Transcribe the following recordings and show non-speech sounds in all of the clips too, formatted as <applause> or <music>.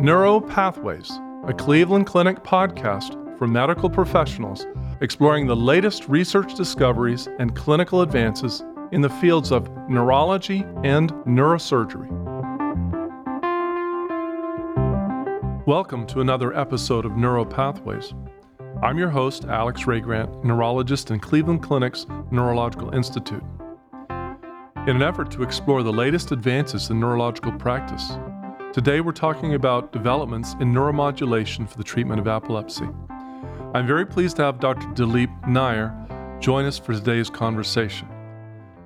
Neuro Pathways, a Cleveland Clinic podcast for medical professionals exploring the latest research discoveries and clinical advances in the fields of neurology and neurosurgery. Welcome to another episode of Neuro Pathways. I'm your host, Alex Rae-Grant, neurologist in Cleveland Clinic's Neurological Institute. In an effort to explore the latest advances in neurological practice, today we're talking about developments in neuromodulation for the treatment of epilepsy. I'm very pleased to have Dr. Dilip Nair join us for today's conversation.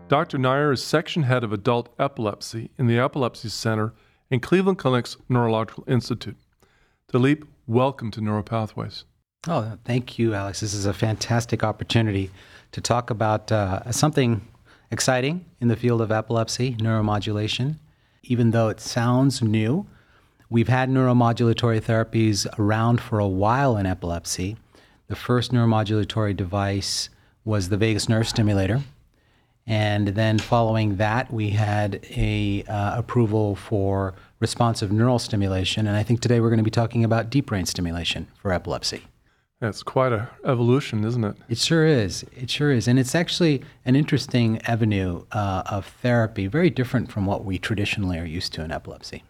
Dr. Nair is section head of adult epilepsy in the Epilepsy Center in Cleveland Clinic's Neurological Institute. Dilip, welcome to Neuropathways. Oh, thank you, Alex. This is a fantastic opportunity to talk about uh, something exciting in the field of epilepsy, neuromodulation. Even though it sounds new, we've had neuromodulatory therapies around for a while in epilepsy. The first neuromodulatory device was the vagus nerve stimulator. And then following that, we had a uh, approval for responsive neural stimulation. And I think today we're going to be talking about deep brain stimulation for epilepsy. That's quite a evolution, isn't it? It sure is. It sure is. And it's actually an interesting avenue uh, of therapy, very different from what we traditionally are used to in epilepsy.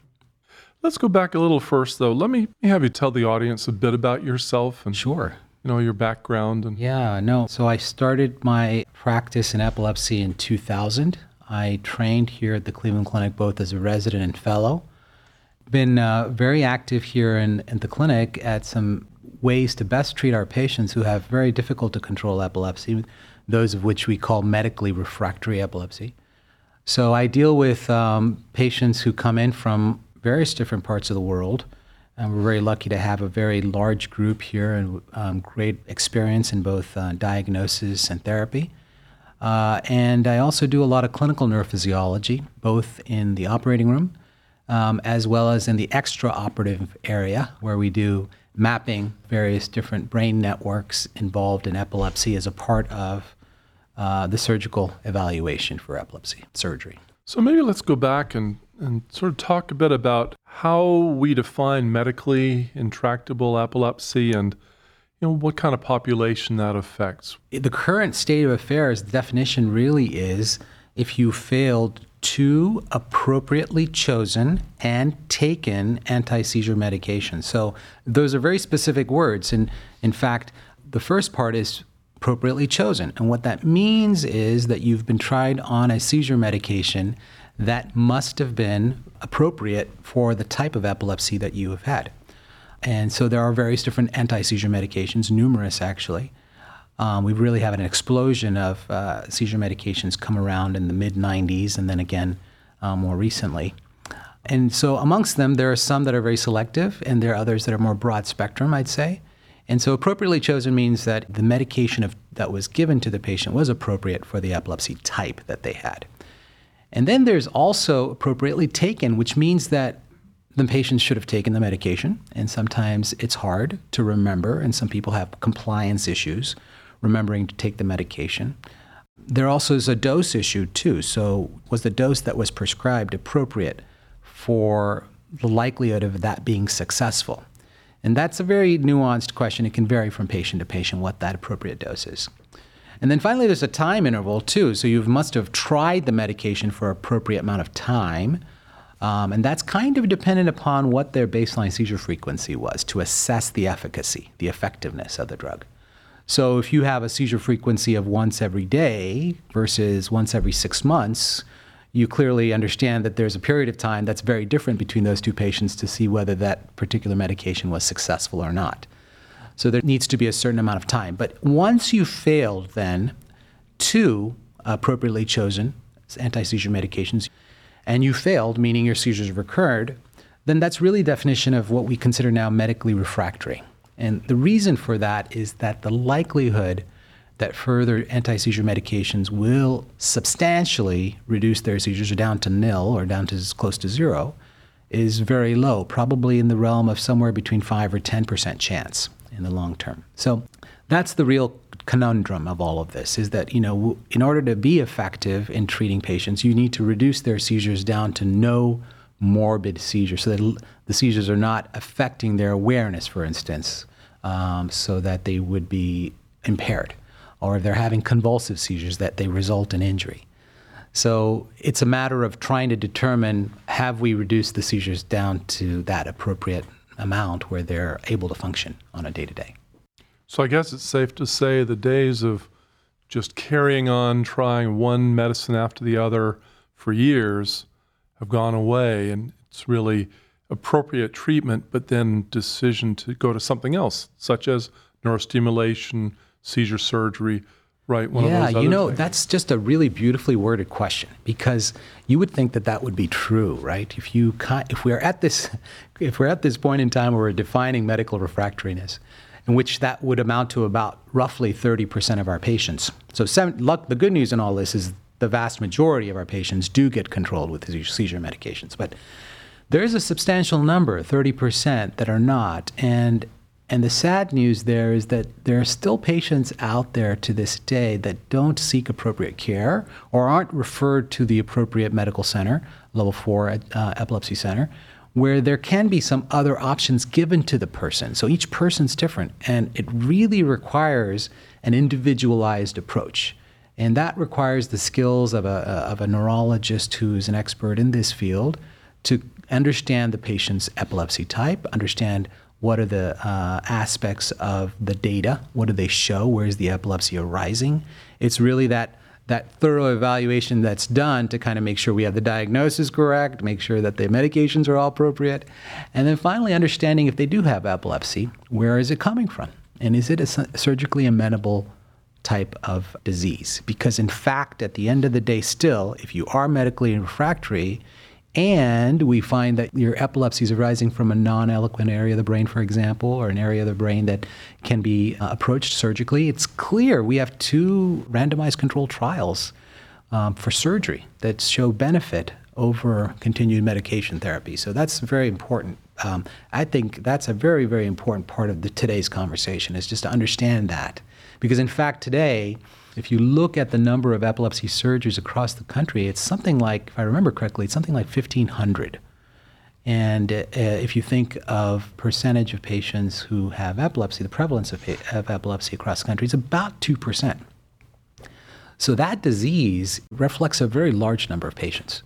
Let's go back a little first, though. Let me have you tell the audience a bit about yourself and sure. You know your background and yeah, no. So I started my practice in epilepsy in 2000. I trained here at the Cleveland Clinic both as a resident and fellow been uh, very active here in, in the clinic at some ways to best treat our patients who have very difficult to control epilepsy, those of which we call medically refractory epilepsy. So I deal with um, patients who come in from various different parts of the world. And we're very lucky to have a very large group here and um, great experience in both uh, diagnosis and therapy. Uh, and I also do a lot of clinical neurophysiology, both in the operating room um, as well as in the extraoperative area where we do mapping various different brain networks involved in epilepsy as a part of uh, the surgical evaluation for epilepsy surgery. So maybe let's go back and, and sort of talk a bit about how we define medically intractable epilepsy and you know what kind of population that affects. The current state of affairs the definition really is if you failed two appropriately chosen and taken anti seizure medications. So those are very specific words. And in fact, the first part is appropriately chosen. And what that means is that you've been tried on a seizure medication that must have been appropriate for the type of epilepsy that you have had. And so there are various different anti seizure medications, numerous actually. Um, we really have an explosion of uh, seizure medications come around in the mid 90s and then again uh, more recently. And so, amongst them, there are some that are very selective, and there are others that are more broad spectrum, I'd say. And so, appropriately chosen means that the medication of, that was given to the patient was appropriate for the epilepsy type that they had. And then there's also appropriately taken, which means that the patient should have taken the medication. And sometimes it's hard to remember, and some people have compliance issues remembering to take the medication. There also is a dose issue, too. So, was the dose that was prescribed appropriate for the likelihood of that being successful? And that's a very nuanced question. It can vary from patient to patient what that appropriate dose is. And then finally, there's a time interval, too. So, you must have tried the medication for appropriate amount of time. Um, and that's kind of dependent upon what their baseline seizure frequency was to assess the efficacy, the effectiveness of the drug. So if you have a seizure frequency of once every day versus once every six months, you clearly understand that there's a period of time that's very different between those two patients to see whether that particular medication was successful or not. So there needs to be a certain amount of time. But once you've failed, then, two appropriately chosen anti seizure medications, and you failed, meaning your seizures recurred, then that's really definition of what we consider now medically refractory. And the reason for that is that the likelihood that further anti seizure medications will substantially reduce their seizures down to nil or down to close to zero is very low, probably in the realm of somewhere between 5 or 10% chance in the long term. So that's the real conundrum of all of this is that you know in order to be effective in treating patients you need to reduce their seizures down to no morbid seizure so that the seizures are not affecting their awareness, for instance, um, so that they would be impaired, or if they're having convulsive seizures, that they result in injury. So it's a matter of trying to determine have we reduced the seizures down to that appropriate amount where they're able to function on a day to day. So I guess it's safe to say the days of just carrying on trying one medicine after the other for years have gone away and it's really appropriate treatment but then decision to go to something else such as neurostimulation seizure surgery right one yeah you know things. that's just a really beautifully worded question because you would think that that would be true right if you if we're at this <laughs> if we're at this point in time where we're defining medical refractoriness in which that would amount to about roughly 30% of our patients. So, seven, luck, the good news in all this is the vast majority of our patients do get controlled with seizure medications. But there is a substantial number, 30%, that are not. And, and the sad news there is that there are still patients out there to this day that don't seek appropriate care or aren't referred to the appropriate medical center, level four uh, epilepsy center, where there can be some other options given to the person. So each person's different, and it really requires an individualized approach. And that requires the skills of a, of a neurologist who's an expert in this field to understand the patient's epilepsy type, understand what are the uh, aspects of the data, what do they show, where is the epilepsy arising. It's really that that thorough evaluation that's done to kind of make sure we have the diagnosis correct, make sure that the medications are all appropriate, and then finally understanding if they do have epilepsy, where is it coming from? And is it a surgically amenable type of disease? Because, in fact, at the end of the day, still, if you are medically refractory, and we find that your epilepsy is arising from a non eloquent area of the brain, for example, or an area of the brain that can be uh, approached surgically. It's clear we have two randomized controlled trials um, for surgery that show benefit over continued medication therapy. So that's very important. Um, I think that's a very, very important part of the, today's conversation is just to understand that. Because in fact, today, if you look at the number of epilepsy surgeries across the country, it's something like, if I remember correctly, it's something like 1,500. And uh, if you think of percentage of patients who have epilepsy, the prevalence of, of epilepsy across the country is about 2%. So that disease reflects a very large number of patients.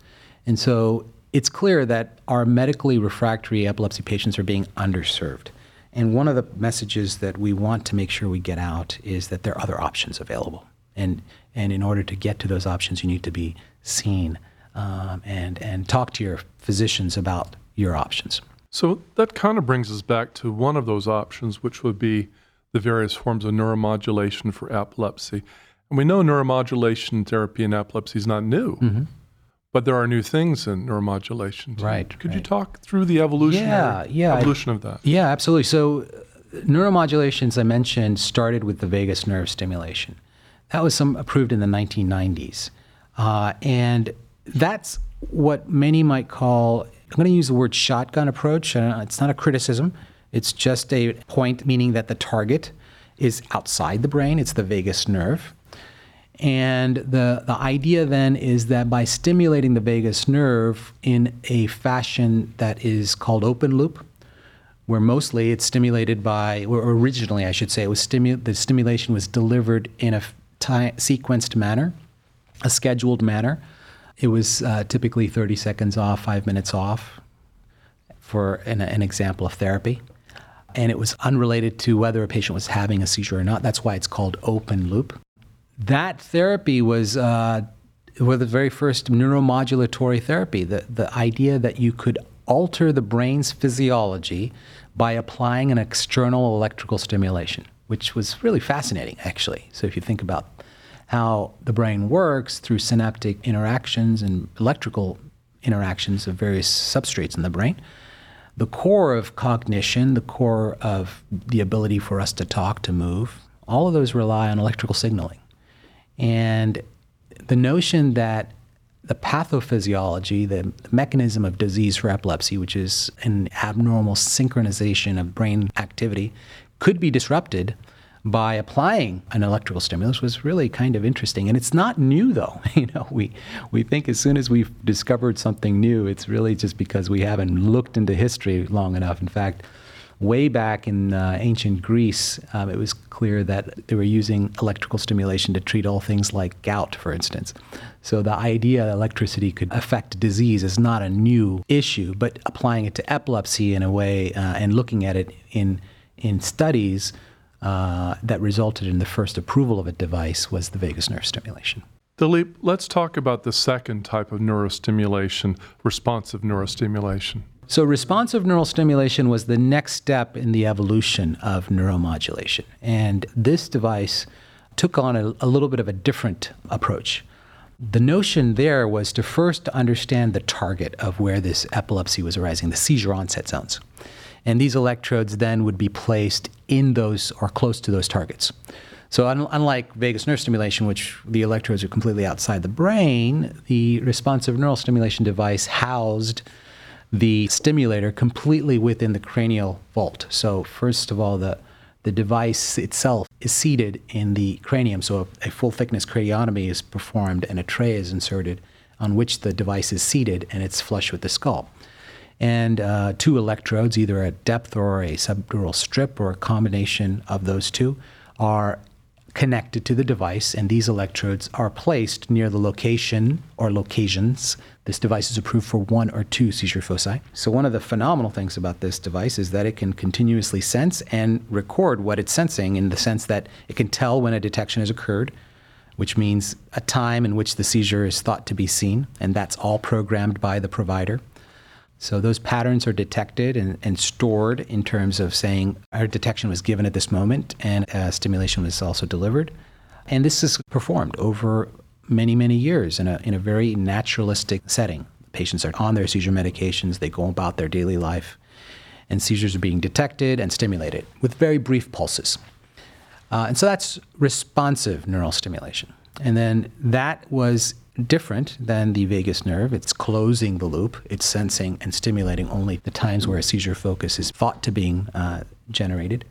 And so it's clear that our medically refractory epilepsy patients are being underserved. And one of the messages that we want to make sure we get out is that there are other options available. And, and in order to get to those options, you need to be seen um, and, and talk to your physicians about your options. So that kind of brings us back to one of those options, which would be the various forms of neuromodulation for epilepsy. And we know neuromodulation therapy in epilepsy is not new, mm-hmm. but there are new things in neuromodulation. Too. Right. Could right. you talk through the evolution? Yeah, yeah, evolution of that? Yeah, absolutely. So, uh, neuromodulation, as I mentioned, started with the vagus nerve stimulation. That was some approved in the 1990s. Uh, and that's what many might call, I'm going to use the word shotgun approach. Uh, it's not a criticism, it's just a point meaning that the target is outside the brain, it's the vagus nerve. And the, the idea then is that by stimulating the vagus nerve in a fashion that is called open loop, where mostly it's stimulated by, or originally I should say, it was stimu- the stimulation was delivered in a sequenced manner, a scheduled manner. It was uh, typically 30 seconds off, five minutes off for an, an example of therapy. And it was unrelated to whether a patient was having a seizure or not. That's why it's called open loop. That therapy was uh, was the very first neuromodulatory therapy. The, the idea that you could alter the brain's physiology by applying an external electrical stimulation which was really fascinating, actually. So if you think about how the brain works through synaptic interactions and electrical interactions of various substrates in the brain, the core of cognition, the core of the ability for us to talk, to move, all of those rely on electrical signaling. And the notion that the pathophysiology, the, mechanism of disease for epilepsy, which is an abnormal synchronization of brain activity, could be disrupted by applying an electrical stimulus was really kind of interesting. And it's not new, though. <laughs> You know, we, we think as soon as we've discovered something new, it's really just because we haven't looked into history long enough. In fact, way back in uh, ancient Greece, um, it was clear that they were using electrical stimulation to treat all things like gout, for instance. So the idea that electricity could affect disease is not a new issue, but applying it to epilepsy in a way uh, and looking at it in in studies uh, that resulted in the first approval of a device was the vagus nerve stimulation. Dilip, let's talk about the second type of neurostimulation, responsive neurostimulation. So, responsive neural stimulation was the next step in the evolution of neuromodulation. And this device took on a, a, little bit of a different approach. The notion there was to first understand the target of where this epilepsy was arising, the seizure onset zones. And these electrodes then would be placed in those or close to those targets. So, un- unlike vagus nerve stimulation, which the electrodes are completely outside the brain, the responsive neural stimulation device housed the stimulator completely within the cranial vault. So, first of all, the, the device itself is seated in the cranium. So, a, a full thickness craniotomy is performed and a tray is inserted on which the device is seated and it's flush with the skull. And uh, two electrodes, either at depth or a subdural strip or a combination of those two, are connected to the device, and these electrodes are placed near the location or locations. This device is approved for one or two seizure foci. So, one of the phenomenal things about this device is that it can continuously sense and record what it's sensing in the sense that it can tell when a detection has occurred, which means a time in which the seizure is thought to be seen, and that's all programmed by the provider. So those patterns are detected and, and, stored in terms of saying our detection was given at this moment and stimulation was also delivered. And this is performed over many, many years in a, in a very naturalistic setting. Patients are on their seizure medications, they go about their daily life, and seizures are being detected and stimulated with very brief pulses. Uh, and so that's responsive neural stimulation. And then that was different than the vagus nerve. It's closing the loop, it's sensing and stimulating only the times where a seizure focus is thought to being uh, generated.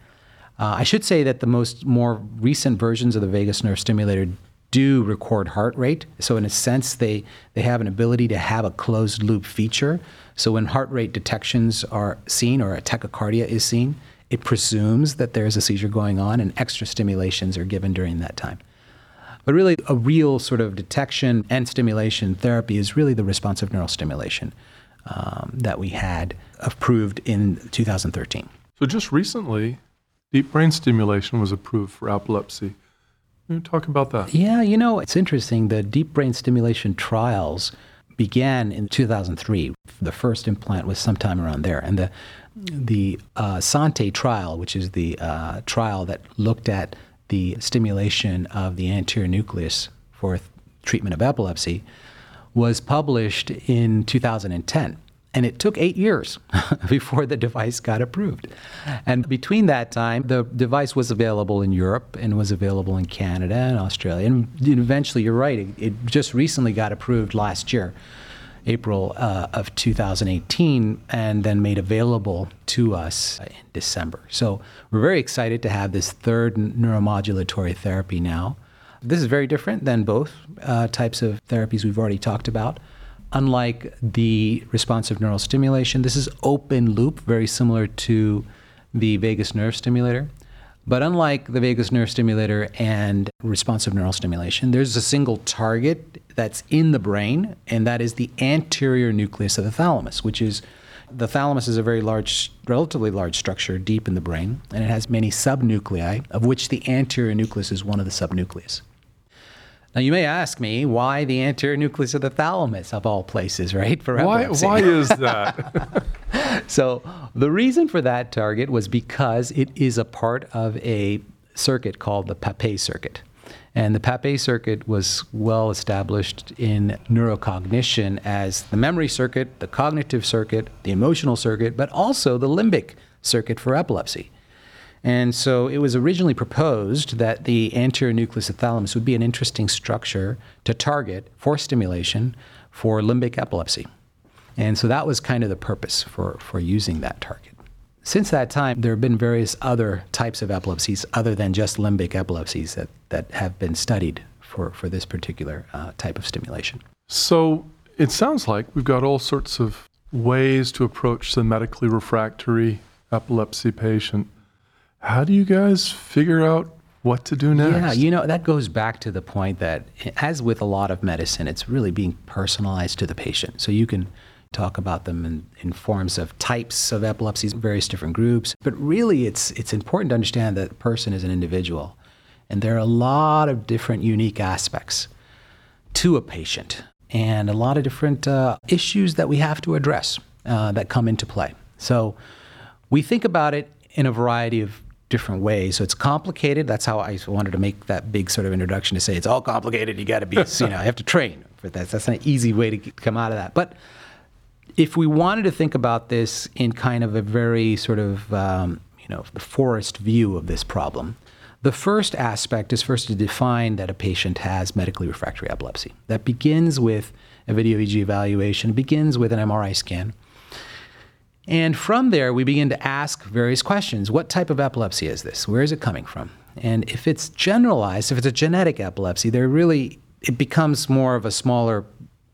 Uh, I should say that the most more recent versions of the vagus nerve stimulator do record heart rate. So in a sense, they they have an ability to have a closed loop feature. So when heart rate detections are seen or a tachycardia is seen, it presumes that there is a seizure going on, and extra stimulations are given during that time. But really, a real sort of detection and stimulation therapy is really the responsive neural stimulation um, that we had approved in 2013. So, just recently, deep brain stimulation was approved for epilepsy. Can you talk about that? Yeah, you know, it's interesting. The deep brain stimulation trials began in 2003. The first implant was sometime around there. And the, the uh, Sante trial, which is the uh, trial that looked at the stimulation of the anterior nucleus for treatment of epilepsy was published in 2010. And it took eight years <laughs> before the device got approved. And between that time, the device was available in Europe and was available in Canada and Australia. And eventually, you're right, it, it just recently got approved last year. April uh, of 2018 and then made available to us in December. So we're very excited to have this third neuromodulatory therapy now. This is very different than both uh, types of therapies we've already talked about. Unlike the responsive neural stimulation, this is open loop, very similar to the vagus nerve stimulator. But unlike the vagus nerve stimulator and responsive neural stimulation, there's a single target that's in the brain, and that is the anterior nucleus of the thalamus, which is the thalamus is a very large, relatively large structure deep in the brain, and it has many subnuclei, of which the anterior nucleus is one of the subnucleus. Now, you may ask me why the anterior nucleus of the thalamus, of all places, right? For why, why is that? <laughs> <laughs> so, the reason for that target was because it is a part of a circuit called the Papez circuit. And the Papez circuit was well established in neurocognition as the memory circuit, the cognitive circuit, the emotional circuit, but also the limbic circuit for epilepsy. And so it was originally proposed that the anterior nucleus of thalamus would be an interesting structure to target for stimulation for limbic epilepsy. And so that was kind of the purpose for, for using that target. since that time, there have been various other types of epilepsies other than just limbic epilepsies that, that have been studied for, for this particular uh, type of stimulation. So it sounds like we've got all sorts of ways to approach the medically refractory epilepsy patient. How do you guys figure out what to do next? Yeah, you know, that goes back to the point that, as with a lot of medicine, it's really being personalized to the patient. So you can talk about them in, in forms of types of epilepsies, various different groups. But really, it's, it's important to understand that the person is an individual. And there are a lot of different unique aspects to a patient and a lot of different uh, issues that we have to address uh, that come into play. So we think about it in a variety of different ways. So it's complicated. That's how I wanted to make that big sort of introduction to say it's all complicated. You got to be, <laughs> you know, I have to train for that. That's an easy way to come out of that. But if we wanted to think about this in kind of a very sort of um, you know the forest view of this problem, the first aspect is first to define that a patient has medically refractory epilepsy. That begins with a video EEG evaluation, begins with an MRI scan. And from there, we begin to ask various questions. What type of epilepsy is this? Where is it coming from? And if it's generalized, if it's a genetic epilepsy, there really it becomes more of a smaller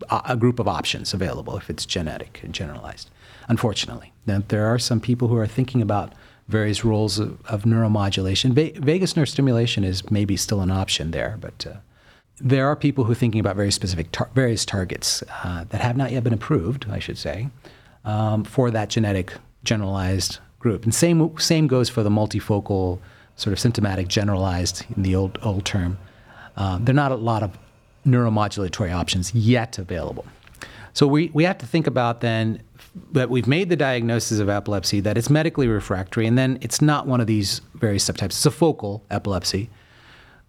a group of options available if it's genetic and generalized. Unfortunately, there are some people who are thinking about various roles of, of neuromodulation. Va- vagus nerve stimulation is maybe still an option there, but uh, there are people who are thinking about very specific tar- various targets uh, that have not yet been approved, I should say, um, for that genetic generalized group. And same same goes for the multifocal sort of symptomatic generalized in the old old term. Um, there are not a lot of neuromodulatory options yet available. So we, we have to think about then that we've made the diagnosis of epilepsy, that it's medically refractory, and then it's not one of these various subtypes. It's a focal epilepsy.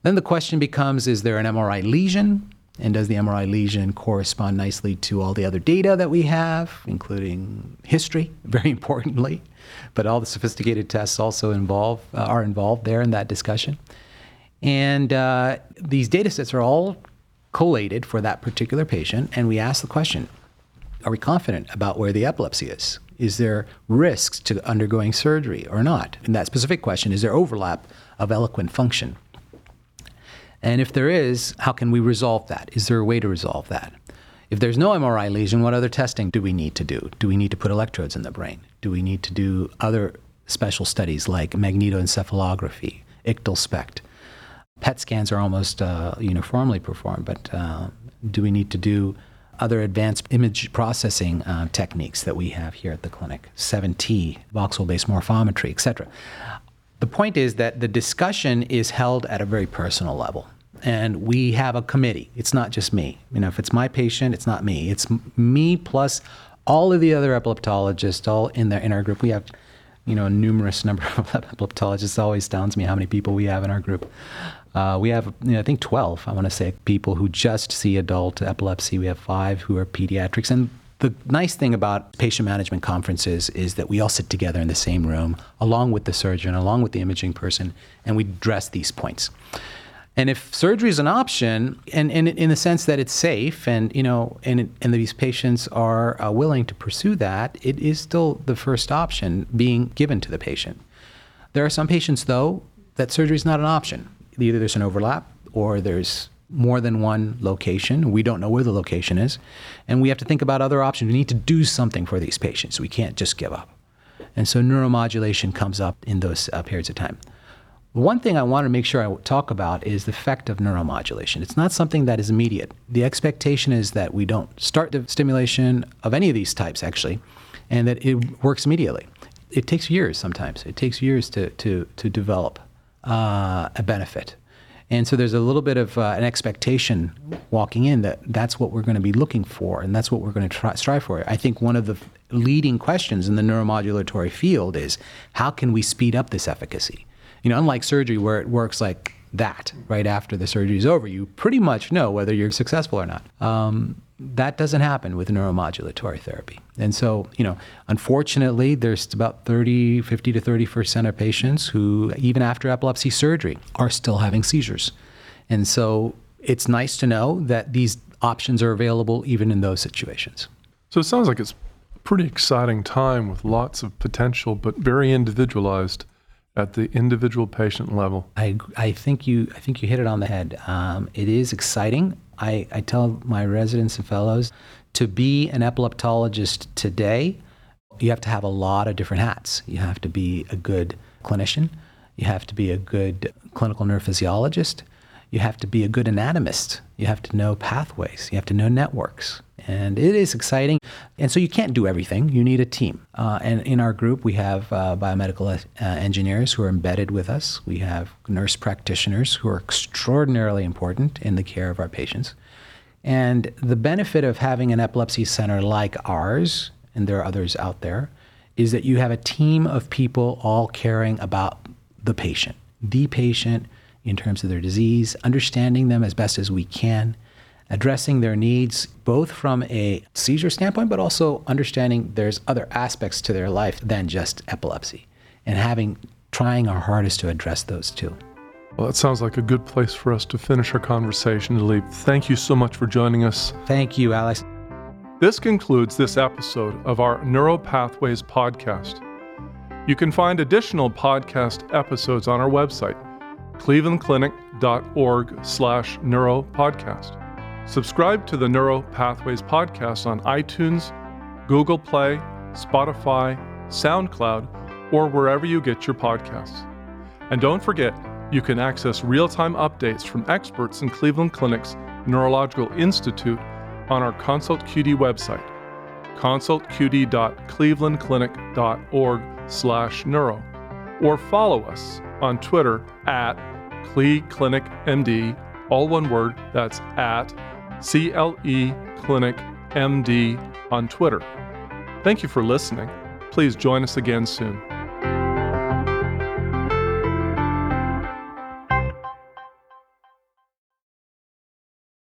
Then the question becomes is there an MRI lesion? And does the MRI lesion correspond nicely to all the other data that we have, including history, <laughs> very importantly? But all the sophisticated tests also involve, uh, are involved there in that discussion. And uh, these data sets are all collated for that particular patient, and we ask the question Are we confident about where the epilepsy is? Is there risks to undergoing surgery or not? In that specific question, is there overlap of eloquent function? And if there is, how can we resolve that? Is there a way to resolve that? If there's no MRI lesion, what other testing do we need to do? Do we need to put electrodes in the brain? Do we need to do other special studies like magnetoencephalography, ictal SPECT? PET scans are almost uh, uniformly performed, but uh, do we need to do other advanced image processing uh, techniques that we have here at the clinic, 7T, voxel based morphometry, etc. The point is that the discussion is held at a very personal level. And we have a committee. It's not just me. You know, if it's my patient, it's not me. It's me plus all of the other epileptologists, all in there in our group. We have, you know, a numerous <laughs> number of epileptologists. It always astounds me how many people we have in our group. Uh, we have, you know, I think, 12, I want to say, people who just see adult epilepsy. We have five who are pediatrics. And the nice thing about patient management conferences is that we all sit together in the same room, along with the surgeon, along with the imaging person, and we address these points. And if surgery is an option, and, and in the sense that it's safe, and you know, and, and these patients are uh, willing to pursue that, it is still the first option being given to the patient. There are some patients, though, that surgery is not an option either there's an overlap or there's more than one location. We don't know where the location is. And we have to think about other options. We need to do something for these patients. We can't just give up. And so neuromodulation comes up in those uh, periods of time. One thing I want to make sure I talk about is the effect of neuromodulation. It's not something that is immediate. The expectation is that we don't start the stimulation of any of these types, actually, and that it works immediately. It takes years sometimes. It takes years to, to, to develop uh, a benefit. And so there's a little bit of uh, an expectation walking in that that's what we're going to be looking for and that's what we're going to try, strive for. I think one of the leading questions in the neuromodulatory field is how can we speed up this efficacy? You know, unlike surgery where it works like that right after the surgery is over, you pretty much know whether you're successful or not. Um, that doesn't happen with neuromodulatory therapy. And so, you know, unfortunately, there's about 30, 50 to 30% of patients who, even after epilepsy surgery, are still having seizures. And so it's nice to know that these options are available even in those situations. So it sounds like it's a pretty exciting time with lots of potential, but very individualized at the individual patient level. I, I think you I think you hit it on the head. Um, it is exciting. I, I tell my residents and fellows to be an epileptologist today, you have to have a lot of different hats. You have to be a good clinician. You have to be a good clinical neurophysiologist. You have to be a good anatomist. You have to know pathways. You have to know networks. And it is exciting. And so you can't do everything. You need a team. Uh, and in our group, we have uh, biomedical uh, engineers who are embedded with us. We have nurse practitioners who are extraordinarily important in the care of our patients. And the benefit of having an epilepsy center like ours, and there are others out there, is that you have a team of people all caring about the patient, the patient in terms of their disease, understanding them as best as we can, addressing their needs both from a seizure standpoint, but also understanding there's other aspects to their life than just epilepsy, and having trying our hardest to address those too. Well, that sounds like a good place for us to finish our conversation, Dilip. Thank you so much for joining us. Thank you, Alex. This concludes this episode of our Neuropathways podcast. You can find additional podcast episodes on our website, clevelandclinic.org slash neuropodcast. Subscribe to the Neuro Pathways podcast on iTunes, Google Play, Spotify, SoundCloud, or wherever you get your podcasts. And don't forget, you can access real time updates from experts in Cleveland Clinic's Neurological Institute on our Consult QD website, consultqd.clevelandclinic.org slash neuro, or follow us on Twitter at CleClinicMD, all one word, that's at CLE Clinic MD on Twitter. Thank you for listening. Please join us again soon.